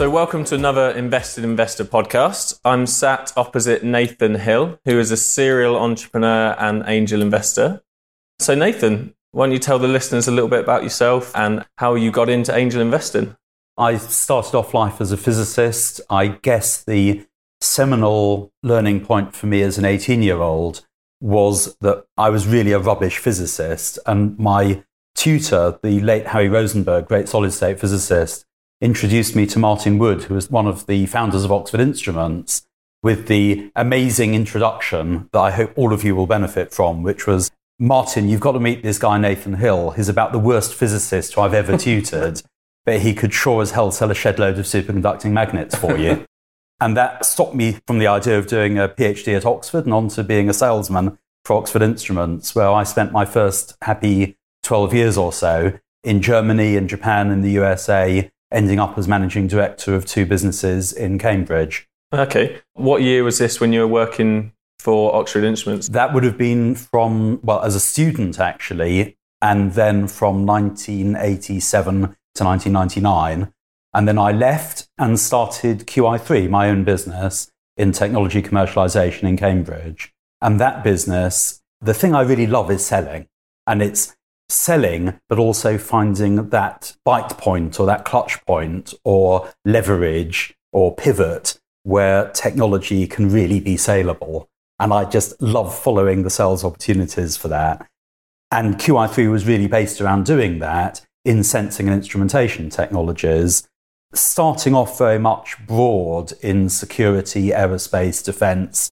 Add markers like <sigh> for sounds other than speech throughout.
So, welcome to another Invested Investor podcast. I'm sat opposite Nathan Hill, who is a serial entrepreneur and angel investor. So, Nathan, why don't you tell the listeners a little bit about yourself and how you got into angel investing? I started off life as a physicist. I guess the seminal learning point for me as an 18 year old was that I was really a rubbish physicist. And my tutor, the late Harry Rosenberg, great solid state physicist, introduced me to Martin Wood, who was one of the founders of Oxford Instruments, with the amazing introduction that I hope all of you will benefit from, which was Martin, you've got to meet this guy, Nathan Hill. He's about the worst physicist I've ever <laughs> tutored, but he could sure as hell sell a shed load of superconducting magnets for you. <laughs> and that stopped me from the idea of doing a PhD at Oxford and on to being a salesman for Oxford Instruments, where I spent my first happy 12 years or so in Germany and Japan and the USA, ending up as managing director of two businesses in Cambridge. Okay. What year was this when you were working for Oxford Instruments? That would have been from, well, as a student actually, and then from 1987 to 1999. And then I left and started QI3, my own business in technology commercialization in Cambridge. And that business, the thing I really love is selling. And it's selling, but also finding that bite point or that clutch point or leverage or pivot where technology can really be saleable. And I just love following the sales opportunities for that. And QI3 was really based around doing that in sensing and instrumentation technologies, starting off very much broad in security, aerospace, defense,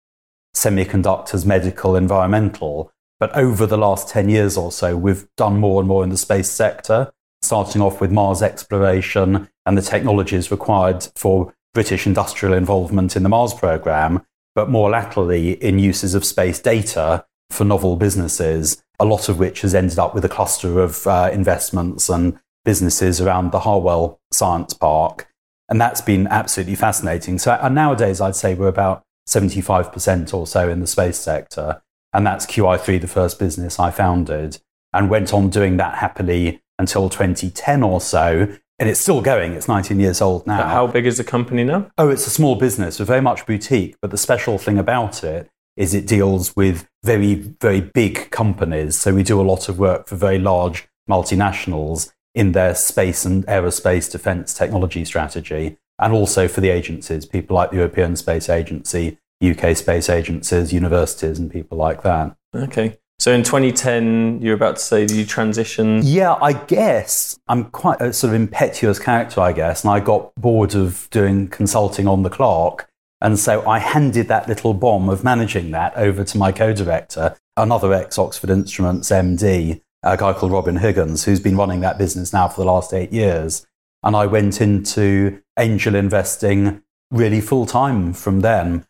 semiconductors, medical, environmental, but over the last 10 years or so, we've done more and more in the space sector, starting off with Mars exploration and the technologies required for British industrial involvement in the Mars program, but more latterly in uses of space data for novel businesses, a lot of which has ended up with a cluster of uh, investments and businesses around the Harwell Science Park. And that's been absolutely fascinating. So nowadays, I'd say we're about 75% or so in the space sector. And that's QI3, the first business I founded, and went on doing that happily until 2010 or so. And it's still going. It's 19 years old now. How big is the company now? Oh, it's a small business. We're very much boutique. But the special thing about it is it deals with very, very big companies. So we do a lot of work for very large multinationals in their space and aerospace defense technology strategy, and also for the agencies, people like the European Space Agency, UK space agencies, universities, and people like that. Okay. So in 2010, you're about to say you transition. Yeah, I guess I'm quite a sort of impetuous character, I guess, and I got bored of doing consulting on the clock. And so I handed that little bomb of managing that over to my co director, another ex Oxford Instruments MD, a guy called Robin Higgins, who's been running that business now for the last eight years. And I went into angel investing really full time from then.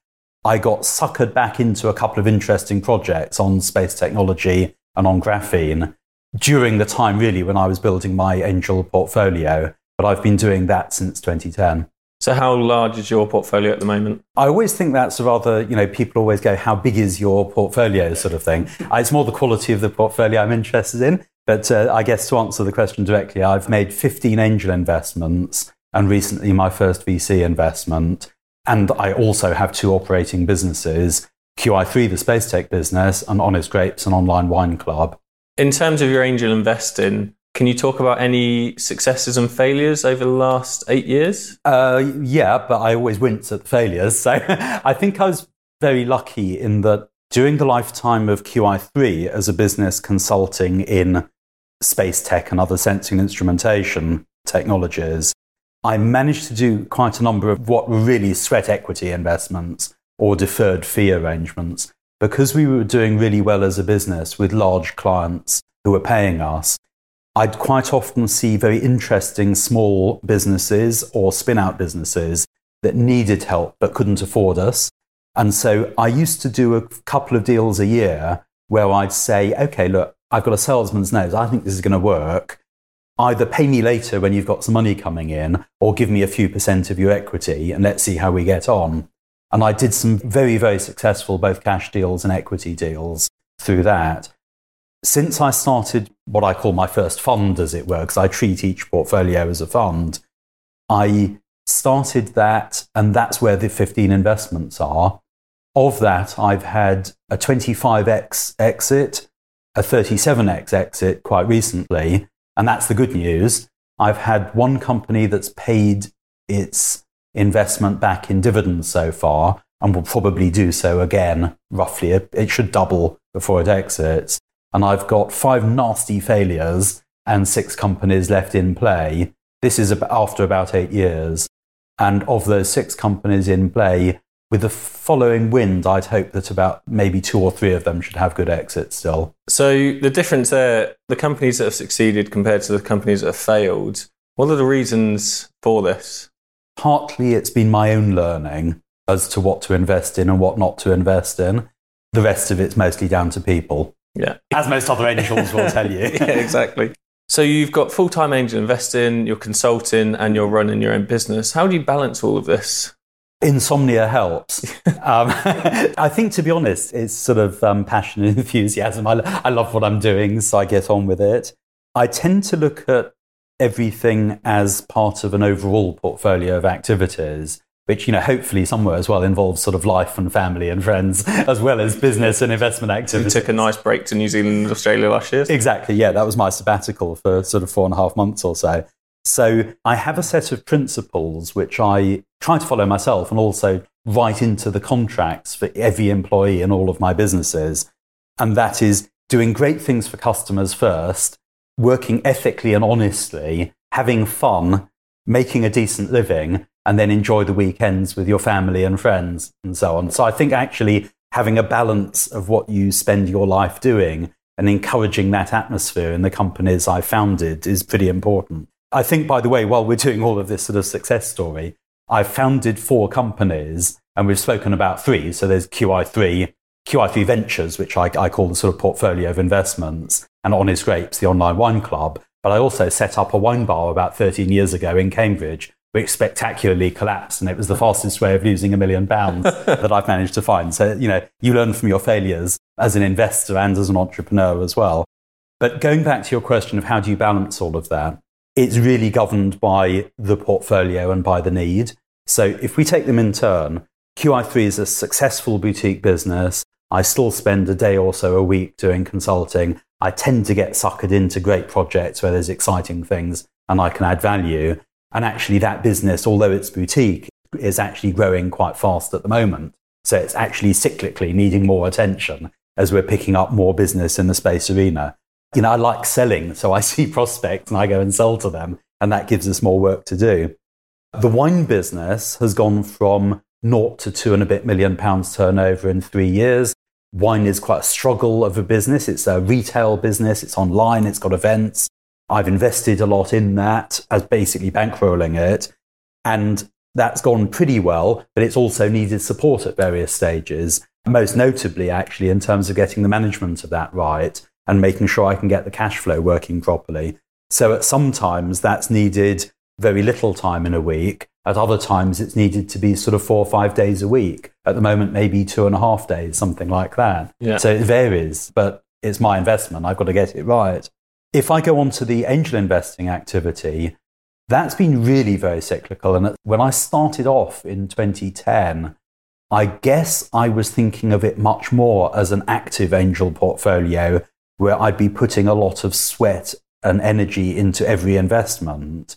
I got suckered back into a couple of interesting projects on space technology and on graphene during the time, really, when I was building my angel portfolio. But I've been doing that since 2010. So, how large is your portfolio at the moment? I always think that's a rather, you know, people always go, How big is your portfolio, sort of thing. it's more the quality of the portfolio I'm interested in. But uh, I guess to answer the question directly, I've made 15 angel investments and recently my first VC investment. And I also have two operating businesses QI3, the space tech business, and Honest Grapes, an online wine club. In terms of your angel investing, can you talk about any successes and failures over the last eight years? Uh, yeah, but I always wince at the failures. So <laughs> I think I was very lucky in that during the lifetime of QI3 as a business consulting in space tech and other sensing instrumentation technologies, I managed to do quite a number of what were really sweat equity investments or deferred fee arrangements because we were doing really well as a business with large clients who were paying us. I'd quite often see very interesting small businesses or spin out businesses that needed help but couldn't afford us. And so I used to do a couple of deals a year where I'd say, okay, look, I've got a salesman's nose. I think this is going to work either pay me later when you've got some money coming in or give me a few percent of your equity and let's see how we get on. And I did some very, very successful both cash deals and equity deals through that. Since I started what I call my first fund, as it were, because I treat each portfolio as a fund, I started that, and that's where the 15 investments are. Of that, I've had a 25x exit, a 37x exit quite recently, and that's the good news. I've had one company that's paid its investment back in dividends so far and will probably do so again, roughly. It should double before it exits. And I've got five nasty failures and six companies left in play. This is after about eight years. And of those six companies in play, with the following wind, I'd hope that about maybe two or three of them should have good exits still. So the difference there, the companies that have succeeded compared to the companies that have failed, what are the reasons for this? Partly it's been my own learning as to what to invest in and what not to invest in. The rest of it's mostly down to people. Yeah. As most other angels will tell you. <laughs> yeah, exactly. So you've got full time angel investing, you're consulting, and you're running your own business. How do you balance all of this? Insomnia helps. <laughs> um, <laughs> I think, to be honest, it's sort of um, passion and <laughs> enthusiasm. I, I love what I'm doing, so I get on with it. I tend to look at everything as part of an overall portfolio of activities which you know hopefully somewhere as well involves sort of life and family and friends as well as business and investment activities. You took a nice break to New Zealand and Australia last year. Exactly, yeah, that was my sabbatical for sort of four and a half months or so. So I have a set of principles which I try to follow myself and also write into the contracts for every employee in all of my businesses. And that is doing great things for customers first, working ethically and honestly, having fun, making a decent living, and then enjoy the weekends with your family and friends and so on. So I think actually having a balance of what you spend your life doing and encouraging that atmosphere in the companies I founded is pretty important. I think, by the way, while we're doing all of this sort of success story, I've founded four companies and we've spoken about three. So there's QI3, QI3 Ventures, which I, I call the sort of portfolio of investments, and Honest Grapes, the online wine club. But I also set up a wine bar about 13 years ago in Cambridge, which spectacularly collapsed. And it was the fastest way of losing a million pounds <laughs> that I've managed to find. So, you know, you learn from your failures as an investor and as an entrepreneur as well. But going back to your question of how do you balance all of that, it's really governed by the portfolio and by the need. So if we take them in turn, QI3 is a successful boutique business. I still spend a day or so a week doing consulting. I tend to get suckered into great projects where there's exciting things and I can add value. And actually, that business, although it's boutique, is actually growing quite fast at the moment. So it's actually cyclically needing more attention as we're picking up more business in the space arena. You know, I like selling, so I <laughs> see prospects and I go and sell to them, and that gives us more work to do. The wine business has gone from naught to two and a bit million pounds turnover in three years. Wine is quite a struggle of a business. It's a retail business, it's online, it's got events. I've invested a lot in that as basically bankrolling it. And that's gone pretty well, but it's also needed support at various stages. Most notably, actually, in terms of getting the management of that right and making sure I can get the cash flow working properly. So at some times that's needed very little time in a week. At other times it's needed to be sort of four or five days a week. At the moment, maybe two and a half days, something like that. Yeah. So it varies, but it's my investment. I've got to get it right. If I go on to the angel investing activity, that's been really very cyclical. And when I started off in 2010, I guess I was thinking of it much more as an active angel portfolio where I'd be putting a lot of sweat and energy into every investment.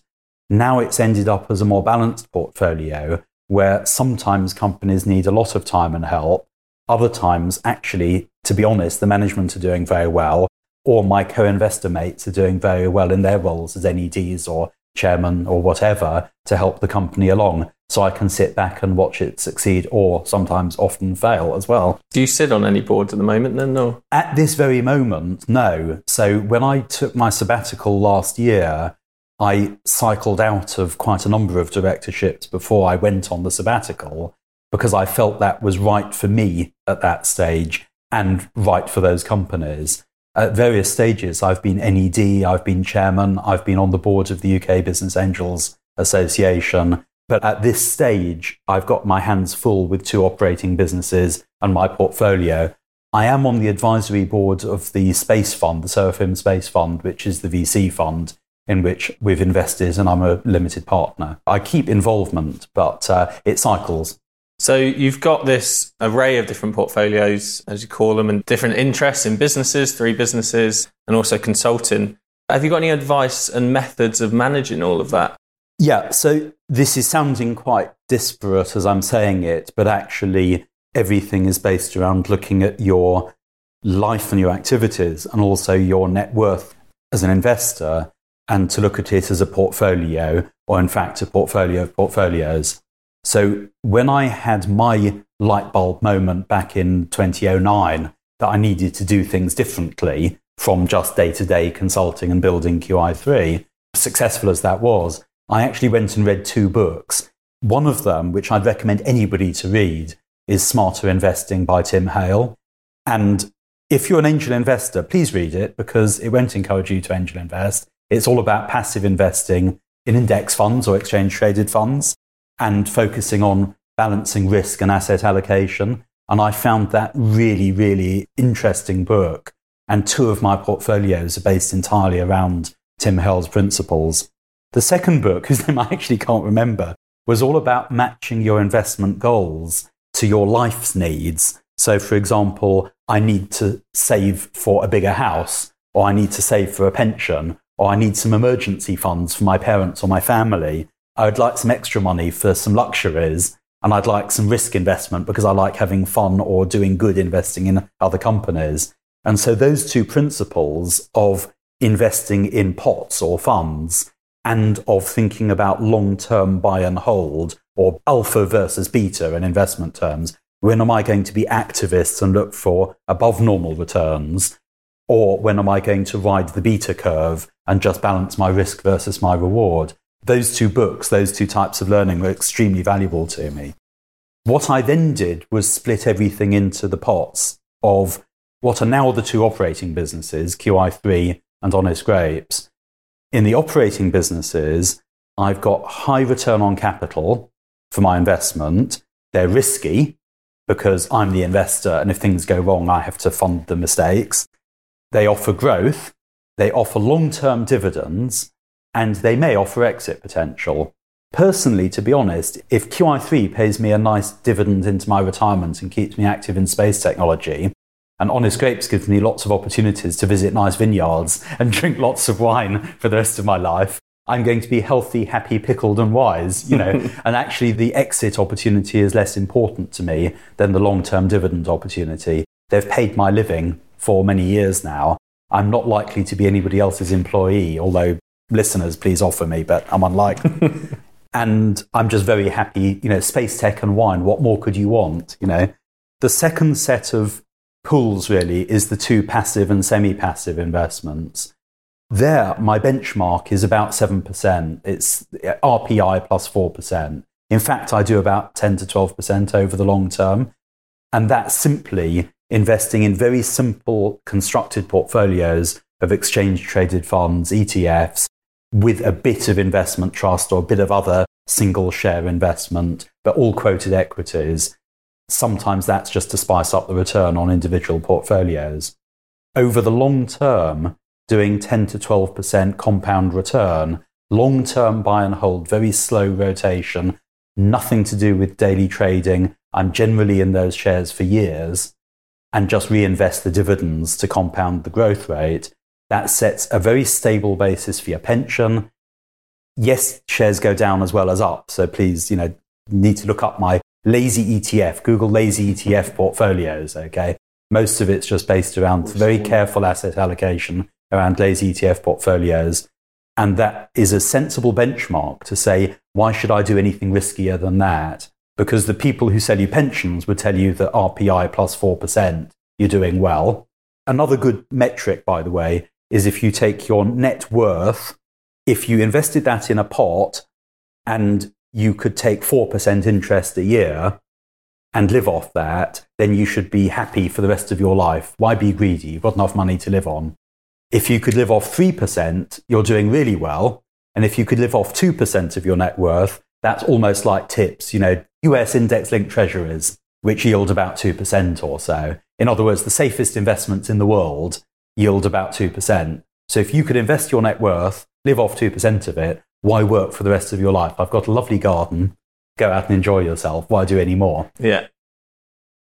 Now it's ended up as a more balanced portfolio where sometimes companies need a lot of time and help. Other times, actually, to be honest, the management are doing very well or my co-investor mates are doing very well in their roles as NEDs or chairman or whatever to help the company along. So I can sit back and watch it succeed or sometimes often fail as well. Do you sit on any boards at the moment then? No. At this very moment, no. So when I took my sabbatical last year, I cycled out of quite a number of directorships before I went on the sabbatical because I felt that was right for me at that stage and right for those companies at various stages. I've been NED, I've been chairman, I've been on the board of the UK Business Angels Association. But at this stage, I've got my hands full with two operating businesses and my portfolio. I am on the advisory board of the Space Fund, the Seraphim Space Fund, which is the VC fund in which we've invested and I'm a limited partner. I keep involvement, but uh, it cycles. So you've got this array of different portfolios, as you call them, and different interests in businesses, three businesses, and also consulting. Have you got any advice and methods of managing all of that? Yeah, so this is sounding quite disparate as I'm saying it, but actually everything is based around looking at your life and your activities and also your net worth as an investor and to look at it as a portfolio or in fact a portfolio of portfolios. So when I had my light bulb moment back in 2009 that I needed to do things differently from just day to day consulting and building QI3, successful as that was, I actually went and read two books. One of them, which I'd recommend anybody to read, is Smarter Investing by Tim Hale. And if you're an angel investor, please read it because it won't encourage you to angel invest. It's all about passive investing in index funds or exchange traded funds and focusing on balancing risk and asset allocation. And I found that really, really interesting book. And two of my portfolios are based entirely around Tim Hale's principles. The second book, <laughs> whose name I actually can't remember, was all about matching your investment goals to your life's needs. So, for example, I need to save for a bigger house, or I need to save for a pension, or I need some emergency funds for my parents or my family. I would like some extra money for some luxuries and I'd like some risk investment because I like having fun or doing good investing in other companies. And so those two principles of investing in pots or funds and of thinking about long term buy and hold or alpha versus beta in investment terms. When am I going to be activists and look for above normal returns? Or when am I going to ride the beta curve and just balance my risk versus my reward? those two books, those two types of learning were extremely valuable to me. What I then did was split everything into the pots of what are now the two operating businesses, QI3 and Honest Grapes. In the operating businesses, I've got high return on capital for my investment. They're risky because I'm the investor, and if things go wrong, I have to fund the mistakes. They offer growth, they offer long term dividends, and they may offer exit potential. Personally, to be honest, if QI3 pays me a nice dividend into my retirement and keeps me active in space technology, and Honest Grapes gives me lots of opportunities to visit nice vineyards and <laughs> drink lots of wine for the rest of my life, I'm going to be healthy, happy, pickled, and wise, you know. <laughs> and actually, the exit opportunity is less important to me than the long term dividend opportunity. They've paid my living for many years now. I'm not likely to be anybody else's employee, although listeners, please offer me, but I'm unlikely. <laughs> and I'm just very happy, you know, space tech and wine. What more could you want? You know, the second set of pools really is the two passive and semi passive investments. There, my benchmark is about 7%. It's RPI plus 4%. In fact, I do about 10 to 12% over the long term. And that's simply investing in very simple constructed portfolios of exchange traded funds, ETFs, with a bit of investment trust or a bit of other single share investment, but all quoted equities. Sometimes that's just to spice up the return on individual portfolios. Over the long term, doing 10 to 12% compound return, long term buy and hold, very slow rotation, nothing to do with daily trading. I'm generally in those shares for years and just reinvest the dividends to compound the growth rate that sets a very stable basis for your pension. Yes, shares go down as well as up. So please, you know, need to look up my lazy ETF, Google lazy ETF portfolios. Okay. Most of it's just based around very careful asset allocation around lazy ETF portfolios. And that is a sensible benchmark to say, why should I do anything riskier than that? Because the people who sell you pensions would tell you that RPI plus 4%, you're doing well. Another good metric, by the way, is if you take your net worth, if you invested that in a pot and you could take 4% interest a year and live off that, then you should be happy for the rest of your life. Why be greedy? You've got enough money to live on. If you could live off 3%, you're doing really well. And if you could live off 2% of your net worth, that's almost like tips, you know, US index linked treasuries, which yield about 2% or so. In other words, the safest investments in the world yield about 2%. So if you could invest your net worth live off 2% of it. Why work for the rest of your life? I've got a lovely garden. Go out and enjoy yourself. Why do any more? Yeah.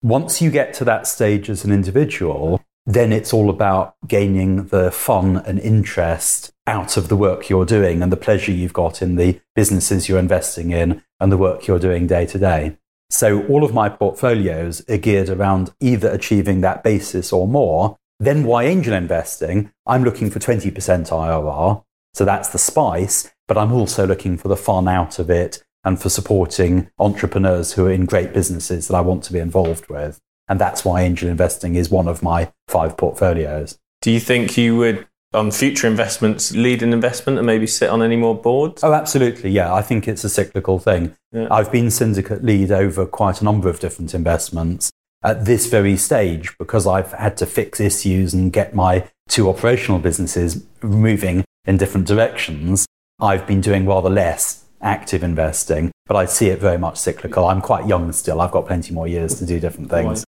Once you get to that stage as an individual, then it's all about gaining the fun and interest out of the work you're doing and the pleasure you've got in the businesses you're investing in and the work you're doing day to day. So all of my portfolios are geared around either achieving that basis or more. Then why angel investing? I'm looking for 20% IRR. So that's the spice, but I'm also looking for the fun out of it and for supporting entrepreneurs who are in great businesses that I want to be involved with. And that's why angel investing is one of my five portfolios. Do you think you would, on future investments, lead an investment and maybe sit on any more boards? Oh, absolutely. Yeah, I think it's a cyclical thing. Yeah. I've been syndicate lead over quite a number of different investments at this very stage because I've had to fix issues and get my two operational businesses moving in different directions. I've been doing rather less active investing, but I see it very much cyclical. I'm quite young still. I've got plenty more years to do different things.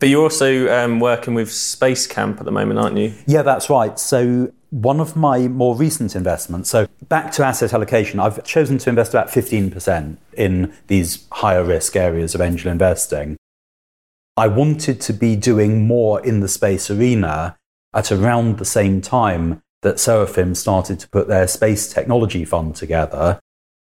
But you're also um, working with Space Camp at the moment, aren't you? Yeah, that's right. So one of my more recent investments, so back to asset allocation, I've chosen to invest about 15% in these higher risk areas of angel investing. I wanted to be doing more in the space arena at around the same time that Seraphim started to put their space technology fund together.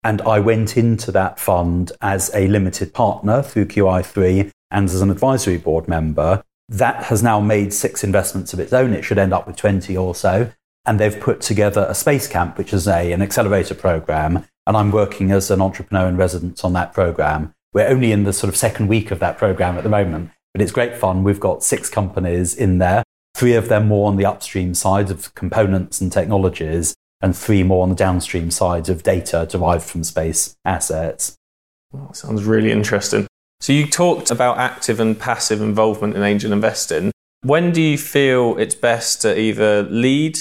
And I went into that fund as a limited partner through QI3 and as an advisory board member. That has now made six investments of its own. It should end up with 20 or so. And they've put together a space camp, which is a, an accelerator program. And I'm working as an entrepreneur in residence on that program. We're only in the sort of second week of that program at the moment, but it's great fun. We've got six companies in there, three of them more on the upstream side of components and technologies, and three more on the downstream side of data derived from space assets. That sounds really interesting. So you talked about active and passive involvement in angel investing. When do you feel it's best to either lead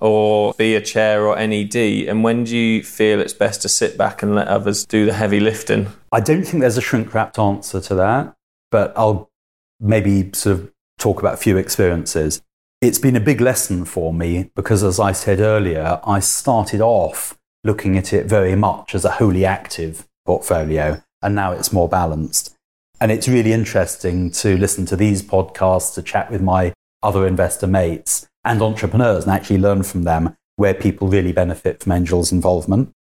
or be a chair or NED? And when do you feel it's best to sit back and let others do the heavy lifting? I don't think there's a shrink wrapped answer to that, but I'll maybe sort of talk about a few experiences. It's been a big lesson for me because, as I said earlier, I started off looking at it very much as a wholly active portfolio, and now it's more balanced. And it's really interesting to listen to these podcasts, to chat with my other investor mates and entrepreneurs and actually learn from them where people really benefit from Angel's involvement.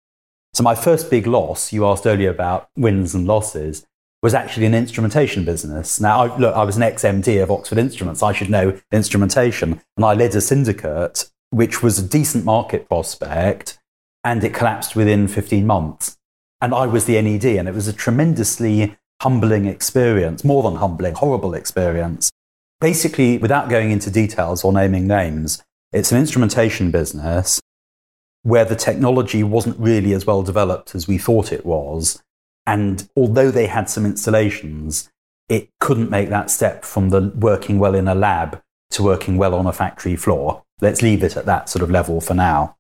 So, my first big loss, you asked earlier about wins and losses, was actually an instrumentation business. Now, I, look, I was an ex MD of Oxford Instruments. I should know instrumentation. And I led a syndicate, which was a decent market prospect, and it collapsed within 15 months. And I was the NED, and it was a tremendously humbling experience, more than humbling, horrible experience. Basically, without going into details or naming names, it's an instrumentation business where the technology wasn't really as well developed as we thought it was. And although they had some installations, it couldn't make that step from the working well in a lab to working well on a factory floor. Let's leave it at that sort of level for now.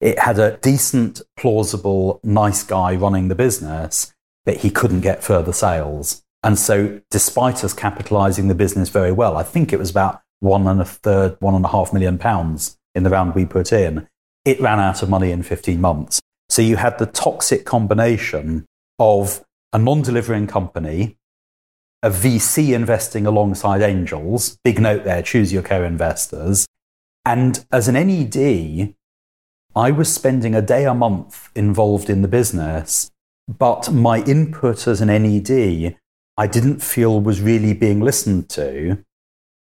It had a decent, plausible, nice guy running the business, but he couldn't get further sales. And so, despite us capitalizing the business very well, I think it was about one and a third, one and a half million pounds in the round we put in, it ran out of money in 15 months. So, you had the toxic combination of a non delivering company, a VC investing alongside angels, big note there, choose your co investors. And as an NED, I was spending a day a month involved in the business, but my input as an NED I didn't feel was really being listened to.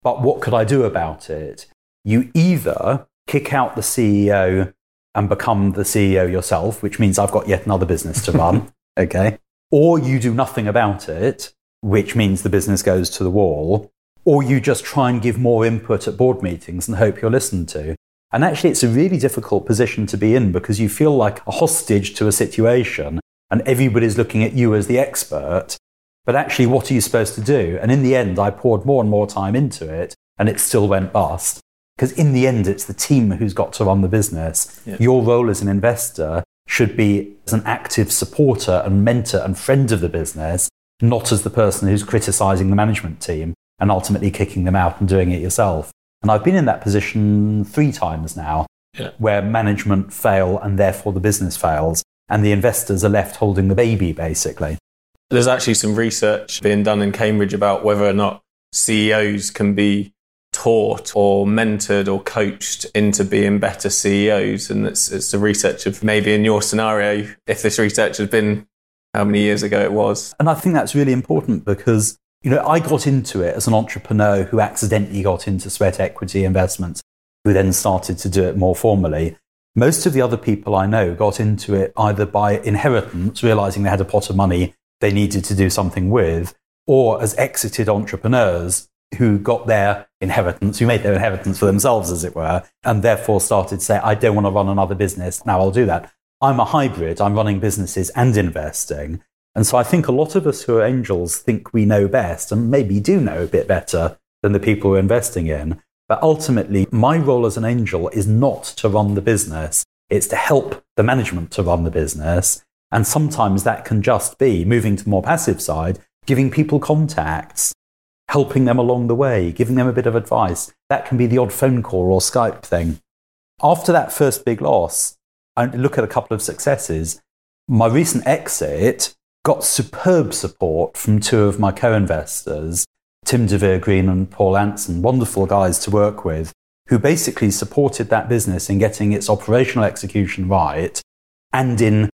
But what could I do about it? You either kick out the CEO and become the CEO yourself, which means I've got yet another business to run, okay? Or you do nothing about it, which means the business goes to the wall, or you just try and give more input at board meetings and hope you're listened to. And actually, it's a really difficult position to be in because you feel like a hostage to a situation and everybody's looking at you as the expert but actually, what are you supposed to do? And in the end, I poured more and more time into it, and it still went bust. Because in the end, it's the team who's got to run the business. Yeah. Your role as an investor should be as an active supporter and mentor and friend of the business, not as the person who's criticizing the management team and ultimately kicking them out and doing it yourself. And I've been in that position three times now. yeah. where management fail and therefore the business fails, and the investors are left holding the baby, basically. There's actually some research being done in Cambridge about whether or not CEOs can be taught or mentored or coached into being better CEOs. And it's, it's the research of maybe in your scenario, if this research has been how many years ago it was. And I think that's really important because, you know, I got into it as an entrepreneur who accidentally got into sweat equity investments, who then started to do it more formally. Most of the other people I know got into it either by inheritance, realizing they had a pot of money they needed to do something with, or as exited entrepreneurs who got their inheritance, who made their inheritance for themselves, as it were, and therefore started to say, I don't want to run another business. Now I'll do that. I'm a hybrid. I'm running businesses and investing. And so I think a lot of us who are angels think we know best and maybe do know a bit better than the people we're investing in. But ultimately, my role as an angel is not to run the business. It's to help the management to run the business. And sometimes that can just be moving to the more passive side, giving people contacts, helping them along the way, giving them a bit of advice. That can be the odd phone call or Skype thing. After that first big loss, I look at a couple of successes. My recent exit got superb support from two of my co investors, Tim DeVere Green and Paul Anson, wonderful guys to work with, who basically supported that business in getting its operational execution right and in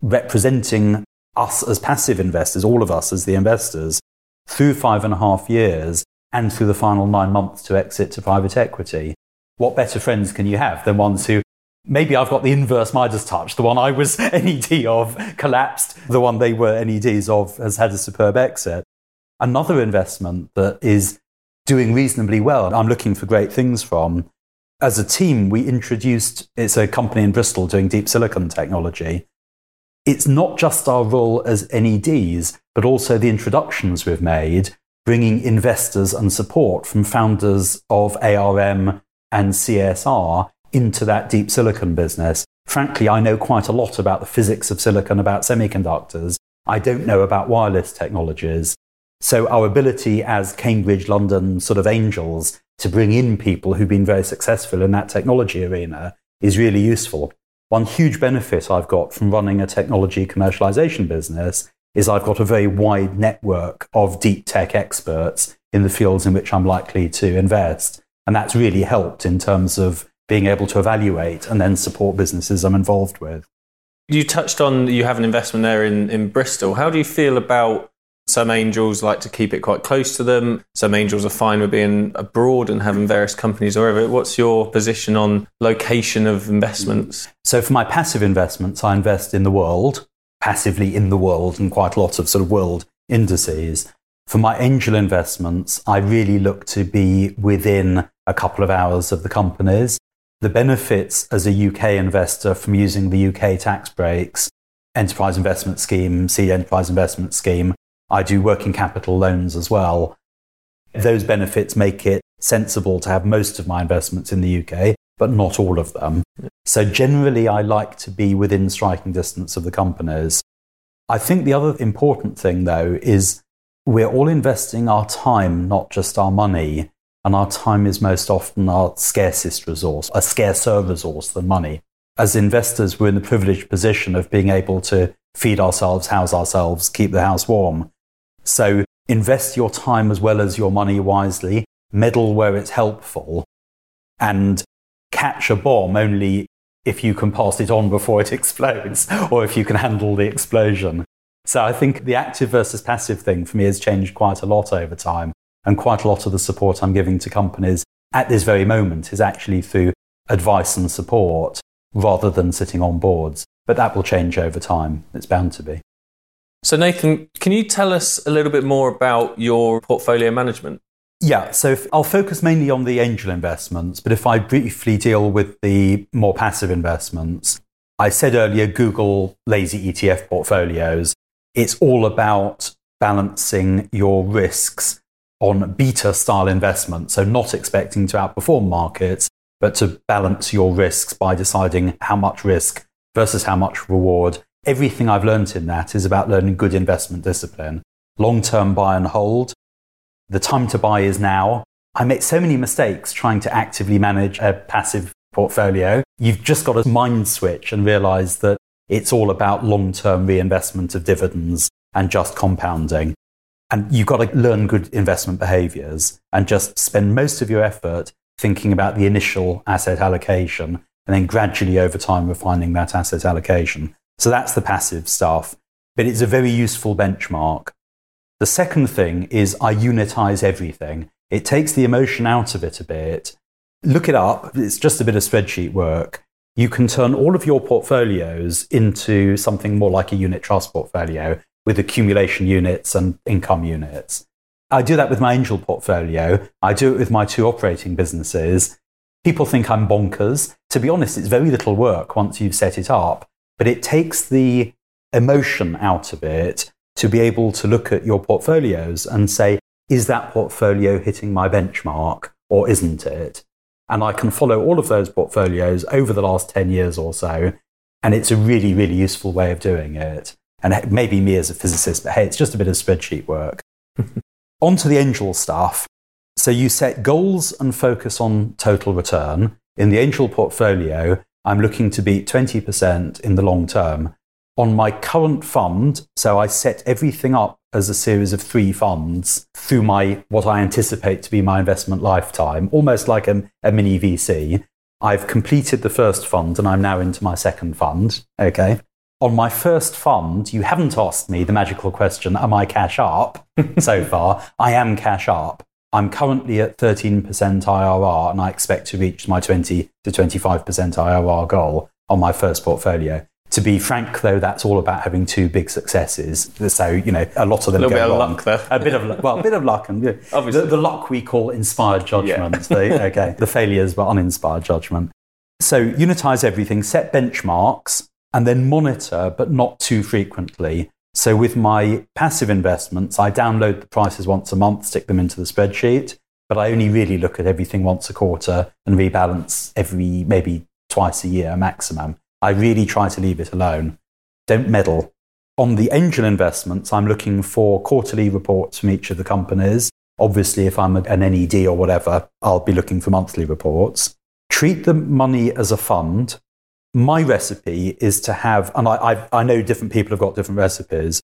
representing us as passive investors, all of us as the investors, through five and a half years and through the final nine months to exit to private equity. What better friends can you have than ones who maybe I've got the inverse Midas touch. The one I was <laughs> NED of collapsed, the one they were NEDs of has had a superb exit. Another investment that is doing reasonably well, I'm looking for great things from. As a team, we introduced, it's a company in Bristol doing deep silicon technology it's not just our role as NEDs, but also the introductions we've made, bringing investors and support from founders of ARM and CSR into that deep silicon business. Frankly, I know quite a lot about the physics of silicon, about semiconductors. I don't know about wireless technologies. So our ability as Cambridge, London sort of angels to bring in people who've been very successful in that technology arena is really useful. One huge benefit I've got from running a technology commercialization business is I've got a very wide network of deep tech experts in the fields in which I'm likely to invest. And that's really helped in terms of being able to evaluate and then support businesses I'm involved with. You touched on you have an investment there in, in Bristol. How do you feel about some angels like to keep it quite close to them. Some angels are fine with being abroad and having various companies or whatever. What's your position on location of investments? So, for my passive investments, I invest in the world, passively in the world, and quite a lot of sort of world indices. For my angel investments, I really look to be within a couple of hours of the companies. The benefits as a UK investor from using the UK tax breaks, enterprise investment scheme, seed enterprise investment scheme, I do working capital loans as well. Those benefits make it sensible to have most of my investments in the UK, but not all of them. So generally, I like to be within striking distance of the companies. I think the other important thing, though, is we're all investing our time, not just our money. And our time is most often our scarcest resource, a scarcer resource than money. As investors, we're in the privileged position of being able to feed ourselves, house ourselves, keep the house warm. So invest your time as well as your money wisely, meddle where it's helpful, and catch a bomb only if you can pass it on before it <laughs> explodes or if you can handle the explosion. So I think the active versus passive thing for me has changed quite a lot over time. And quite a lot of the support I'm giving to companies at this very moment is actually through advice and support rather than sitting on boards. But that will change over time. It's bound to be. So, Nathan, can you tell us a little bit more about your portfolio management? Yeah, so I'll focus mainly on the angel investments, but if I briefly deal with the more passive investments, I said earlier Google lazy ETF portfolios. It's all about balancing your risks on beta style investments. So, not expecting to outperform markets, but to balance your risks by deciding how much risk versus how much reward everything I've learned in that is about learning good investment discipline, long term buy and hold. The time to buy is now. I make so many mistakes trying to actively manage a passive portfolio. You've just got to mind switch and realize that it's all about long term reinvestment of dividends and just compounding. And you've got to learn good investment behaviors and just spend most of your effort thinking about the initial asset allocation and then gradually over time refining that asset allocation. So that's the passive stuff, but it's a very useful benchmark. The second thing is I unitize everything. It takes the emotion out of it a bit. Look it up. It's just a bit of spreadsheet work. You can turn all of your portfolios into something more like a unit trust portfolio with accumulation units and income units. I do that with my angel portfolio. I do it with my two operating businesses. People think I'm bonkers. To be honest, it's very little work once you've set it up, but it takes the emotion out of it to be able to look at your portfolios and say, is that portfolio hitting my benchmark or isn't it? And I can follow all of those portfolios over the last 10 years or so. And it's a really, really useful way of doing it. And maybe me as a physicist, but hey, it's just a bit of spreadsheet work. <laughs> on to the angel stuff. So you set goals and focus on total return. In the angel portfolio, I'm looking to beat 20% in the long term. On my current fund, so I set everything up as a series of three funds through my what I anticipate to be my investment lifetime, almost like a, a mini VC. I've completed the first fund and I'm now into my second fund. Okay on my first fund, you haven't asked me the magical question, am I cash up <laughs> so far? I am cash up. I'm currently at 13% IRR and I expect to reach my 20 to 25% IRR goal on my first portfolio. To be frank, though, that's all about having two big successes. So, you know, a lot of them a little bit wrong. of luck there. a bit of well, a bit of luck, and <laughs> Obviously. the, the luck we call inspired judgment. Yeah. the, <laughs> okay, the failures were uninspired judgment. So, unitize everything, set benchmarks, and then monitor, but not too frequently. So with my passive investments, I download the prices once a month, stick them into the spreadsheet, but I only really look at everything once a quarter and rebalance every maybe twice a year maximum. I really try to leave it alone. Don't meddle. On the angel investments, I'm looking for quarterly reports from each of the companies. Obviously, if I'm an NED or whatever, I'll be looking for monthly reports. Treat the money as a fund my recipe is to have, and I, I, I, know different people have got different recipes.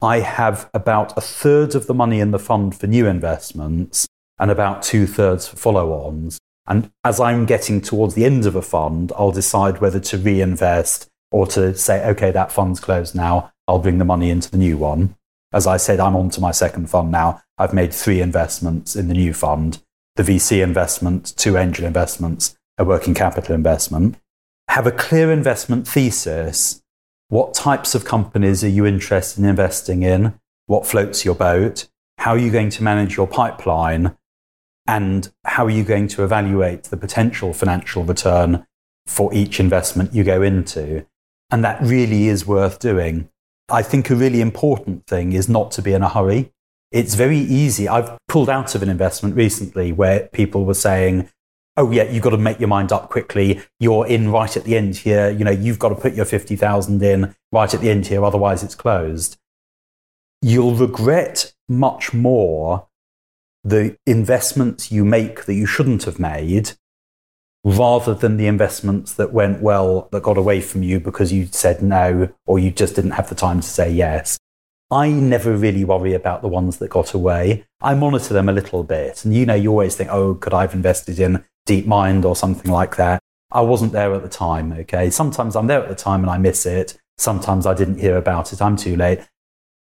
I have about a third of the money in the fund for new investments and about two thirds for follow ons. And as I'm getting towards the end of a fund, I'll decide whether to reinvest or to say, okay, that fund's closed now. I'll bring the money into the new one. As I said, I'm on to my second fund now. I've made three investments in the new fund the VC investment, two angel investments, a working capital investment have a clear investment thesis. What types of companies are you interested in investing in? What floats your boat? How are you going to manage your pipeline? And how are you going to evaluate the potential financial return for each investment you go into? And that really is worth doing. I think a really important thing is not to be in a hurry. It's very easy. I've pulled out of an investment recently where people were saying, oh yeah, you've got to make your mind up quickly. You're in right at the end here. You know, you've got to put your 50,000 in right at the end here. Otherwise it's closed. You'll regret much more the investments you make that you shouldn't have made rather than the investments that went well that got away from you because you said no or you just didn't have the time to say yes. I never really worry about the ones that got away. I monitor them a little bit. And you know, you always think, oh, could I have invested in DeepMind or something like that. I wasn't there at the time, okay? Sometimes I'm there at the time and I miss it. Sometimes I didn't hear about it. I'm too late.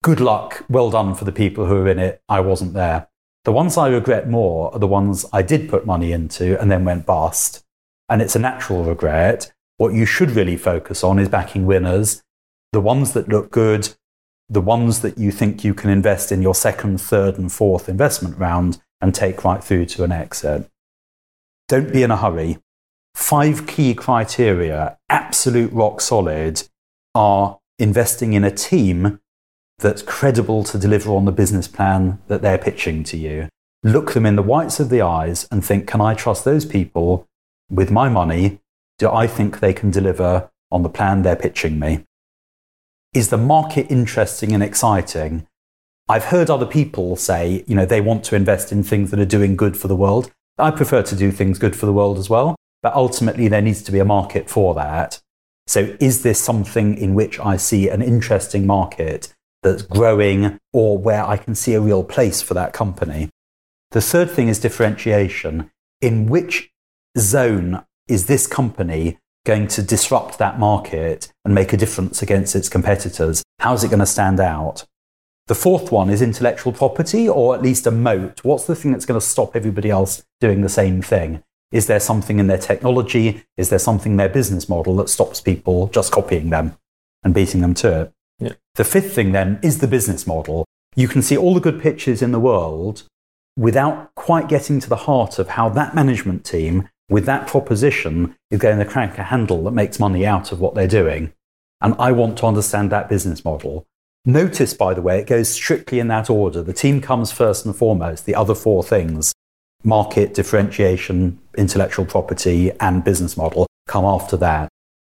Good luck. Well done for the people who are in it. I wasn't there. The ones I regret more are the ones I did put money into and then went bust. And it's a natural regret. What you should really focus on is backing winners, the ones that look good, the ones that you think you can invest in your second, third, and fourth investment round and take right through to an exit. Don't be in a hurry. Five key criteria, absolute rock solid, are investing in a team that's credible to deliver on the business plan that they're pitching to you. Look them in the whites of the eyes and think, can I trust those people with my money? Do I think they can deliver on the plan they're pitching me? Is the market interesting and exciting? I've heard other people say, you know, they want to invest in things that are doing good for the world. I prefer to do things good for the world as well. but ultimately there needs to be a market for that. So, is this something in which I see an interesting market that's growing or where I can see a real place for that company? The third thing is differentiation. In which zone is this company going to disrupt that market and make a difference against its competitors? How is it going to stand out? The fourth one is intellectual property, or at least a moat. What's the thing that's going to stop everybody else doing the same thing? Is there something in their technology? Is there something in their business model that stops people just copying them and beating them to it? Yeah. The fifth thing then is the business model. You can see all the good pitches in the world without quite getting to the heart of how that management team with that proposition is going to crack a handle that makes money out of what they're doing. And I want to understand that business model. Notice, by the way, it goes strictly in that order. The team comes first and foremost, the other four things market, differentiation, intellectual property, and business model come after that.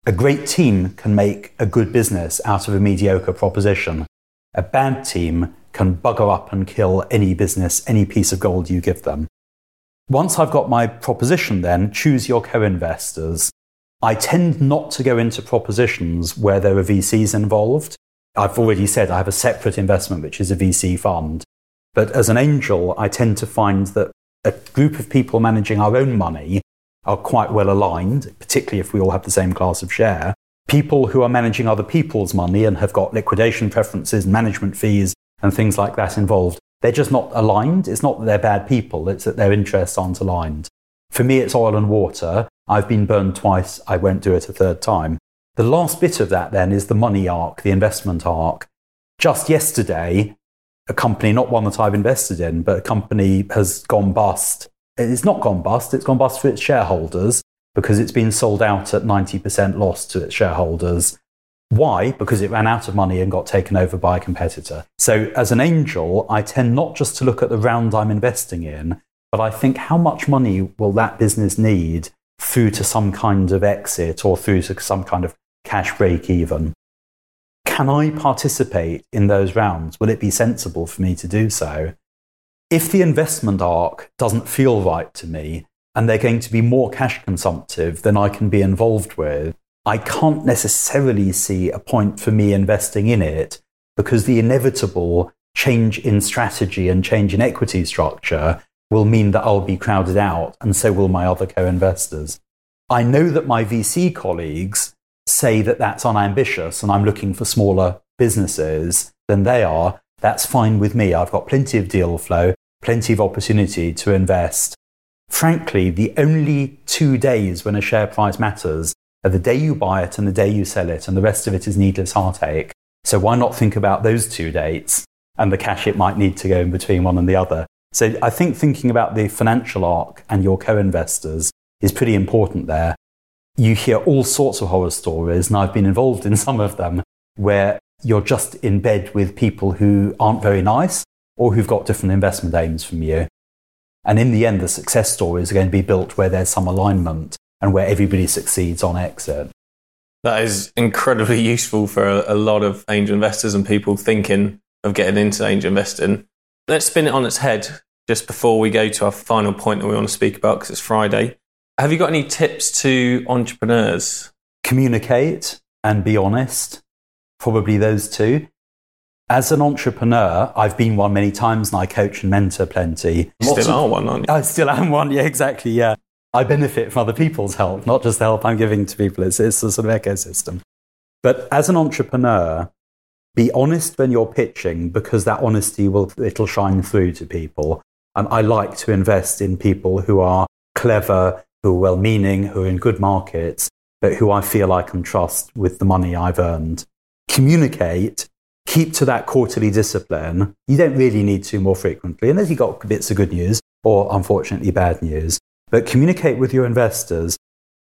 A great team can make a good business out of a mediocre proposition. A bad team can bugger up and kill any business, any piece of gold you give them. Once I've got my proposition, then choose your co investors. I tend not to go into propositions where there are VCs involved. I've already said I have a separate investment, which is a VC fund. But as an angel, I tend to find that a group of people managing our own money are quite well aligned, particularly if we all have the same class of share. People who are managing other people's money and have got liquidation preferences, management fees, and things like that involved, they're just not aligned. It's not that they're bad people, it's that their interests aren't aligned. For me, it's oil and water. I've been burned twice. I won't do it a third time. The last bit of that then is the money arc, the investment arc. Just yesterday, a company, not one that I've invested in, but a company has gone bust. It's not gone bust, it's gone bust for its shareholders because it's been sold out at 90% loss to its shareholders. Why? Because it ran out of money and got taken over by a competitor. So, as an angel, I tend not just to look at the round I'm investing in, but I think how much money will that business need through to some kind of exit or through to some kind of cash break even? Can I participate in those rounds? Will it be sensible for me to do so? If the investment arc doesn't feel right to me and they're going to be more cash consumptive than I can be involved with, I can't necessarily see a point for me investing in it because the inevitable change in strategy and change in equity structure will mean that I'll be crowded out, and so will my other co investors. I know that my VC colleagues say that that's unambitious and I'm looking for smaller businesses than they are. That's fine with me. I've got plenty of deal flow, plenty of opportunity to invest. Frankly, the only two days when a share price matters are the day you buy it and the day you sell it, and the rest of it is needless heartache. So why not think about those two dates and the cash it might need to go in between one and the other? So I think thinking about the financial arc and your co-investors is pretty important there. You hear all sorts of horror stories, and I've been involved in some of them, where you're just in bed with people who aren't very nice or who've got different investment aims from you. And in the end, the success stories are going to be built where there's some alignment and where everybody succeeds on exit. That is incredibly <laughs> useful for a, lot of angel investors and people thinking of getting into angel investing. Let's spin it on its head just before we go to our final point that we want to speak about because it's Friday. Have you got any tips to entrepreneurs? Communicate and be honest. Probably those two. As an entrepreneur, I've been one many times and I coach and mentor plenty. You still are one, aren't you? I still am one, yeah, exactly, yeah. I benefit from other people's help, not just the help I'm giving to people. It's, it's a sort of ecosystem. But as an entrepreneur, be honest when you're pitching because that honesty will it'll shine through to people. And I like to invest in people who are clever, who are well-meaning, who are in good markets, but who I feel I can trust with the money I've earned. Communicate, keep to that quarterly discipline. You don't really need to more frequently, unless you've got bits of good news or unfortunately bad news. But communicate with your investors.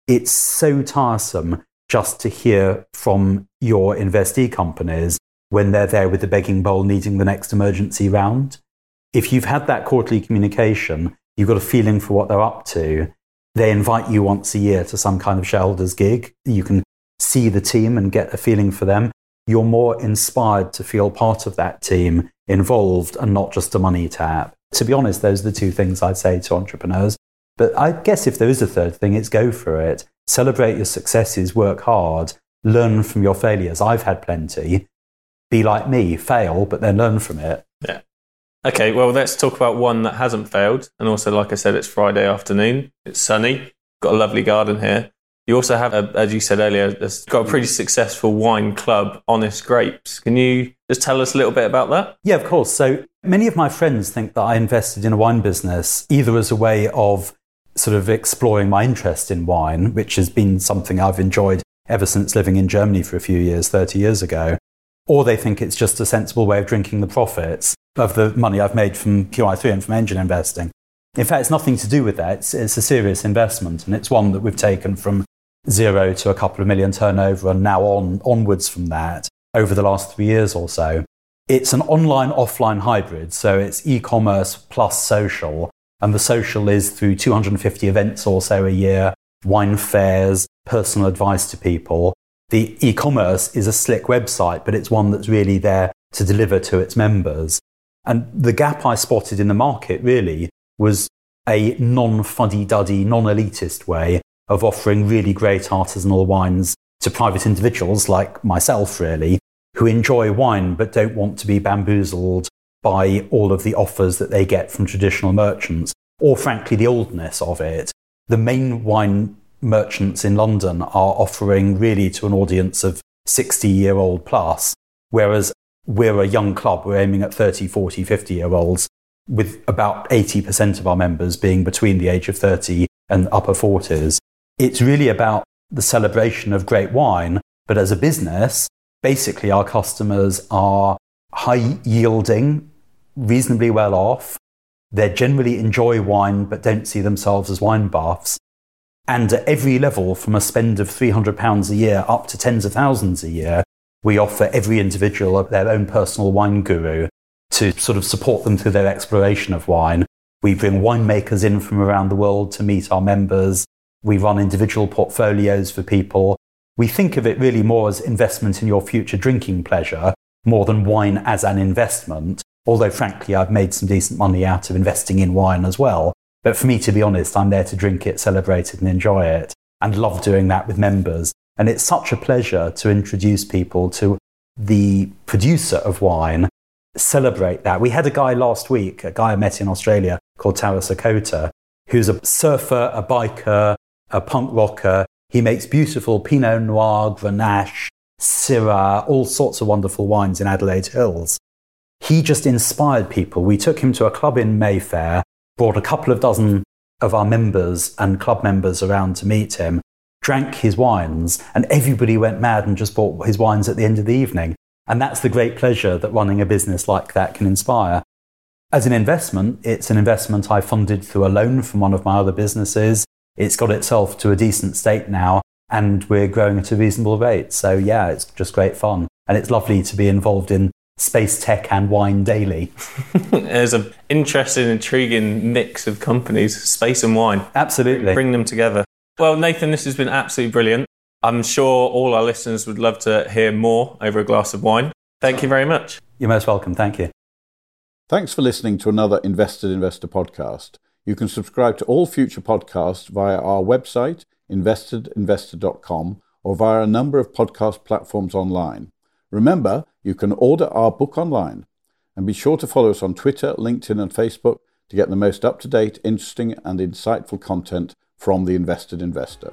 It's so tiresome just to hear from your investee companies when they're there with the begging bowl needing the next emergency round. If you've had that quarterly communication, you've got a feeling for what they're up to. They invite you once a year to some kind of shareholders gig. You can see the team and get a feeling for them. You're more inspired to feel part of that team, involved, and not just a money tap. To be honest, those are the two things I'd say to entrepreneurs. But I guess if there is a third thing, it's go for it. Celebrate your successes, work hard, learn from your failures. I've had plenty. Be like me, fail, but then learn from it. Yeah. Okay, well, let's talk about one that hasn't failed. And also, like I said, it's Friday afternoon. It's sunny. Got a lovely garden here. You also have, a, as you said earlier, got a pretty successful wine club, Honest Grapes. Can you just tell us a little bit about that? Yeah, of course. So many of my friends think that I invested in a wine business either as a way of sort of exploring my interest in wine, which has been something I've enjoyed ever since living in Germany for a few years, 30 years ago, or they think it's just a sensible way of drinking the profits of the money I've made from QI3 and from angel investing. In fact, it's nothing to do with that. It's, it's a serious investment, and it's one that we've taken from zero to a couple of million turnover and now on onwards from that over the last three years or so. It's an online offline hybrid, so it's e commerce plus social. And the social is through 250 events or so a year, wine fairs, personal advice to people. The e commerce is a slick website, but it's one that's really there to deliver to its members. And the gap I spotted in the market really was a non fuddy duddy, non elitist way of offering really great artisanal wines to private individuals like myself, really, who enjoy wine but don't want to be bamboozled by all of the offers that they get from traditional merchants, or frankly, the oldness of it. The main wine merchants in London are offering really to an audience of 60 year old plus, whereas we're a young club, we're aiming at 30, 40, 50 year olds, with about 80% of our members being between the age of 30 and upper 40s. It's really about the celebration of great wine, but as a business, basically our customers are high yielding, reasonably well off. They generally enjoy wine but don't see themselves as wine buffs. And at every level, from a spend of £300 a year up to tens of thousands a year, we offer every individual their own personal wine guru to sort of support them through their exploration of wine. We bring winemakers in from around the world to meet our members. We run individual portfolios for people. We think of it really more as investment in your future drinking pleasure more than wine as an investment. Although, frankly, I've made some decent money out of investing in wine as well. But for me, to be honest, I'm there to drink it, celebrate it, and enjoy it, and love doing that with members. And it's such a pleasure to introduce people to the producer of wine, celebrate that. We had a guy last week, a guy I met in Australia called Tara Ochota, who's a surfer, a biker, a punk rocker. He makes beautiful Pinot Noir, Grenache, Syrah, all sorts of wonderful wines in Adelaide Hills. He just inspired people. We took him to a club in Mayfair, brought a couple of dozen of our members and club members around to meet him, drank his wines, and everybody went mad and just bought his wines at the end of the evening. And that's the great pleasure that running a business like that can inspire. As an investment, it's an investment I funded through a loan from one of my other businesses. It's got itself to a decent state now, and we're growing at a reasonable rate. So, yeah, it's just great fun. And it's lovely to be involved in space tech and wine daily. <laughs> There's an interesting, intriguing mix of companies, space and wine. Absolutely. Bring them together. Well, Nathan, this has been absolutely brilliant. I'm sure all our listeners would love to hear more over a glass of wine. Thank you very much. You're most welcome. Thank you. Thanks for listening to another Invested Investor podcast. You can subscribe to all future podcasts via our website, investedinvestor.com, or via a number of podcast platforms online. Remember, you can order our book online. And be sure to follow us on Twitter, LinkedIn, and Facebook to get the most up to date, interesting, and insightful content from the invested investor.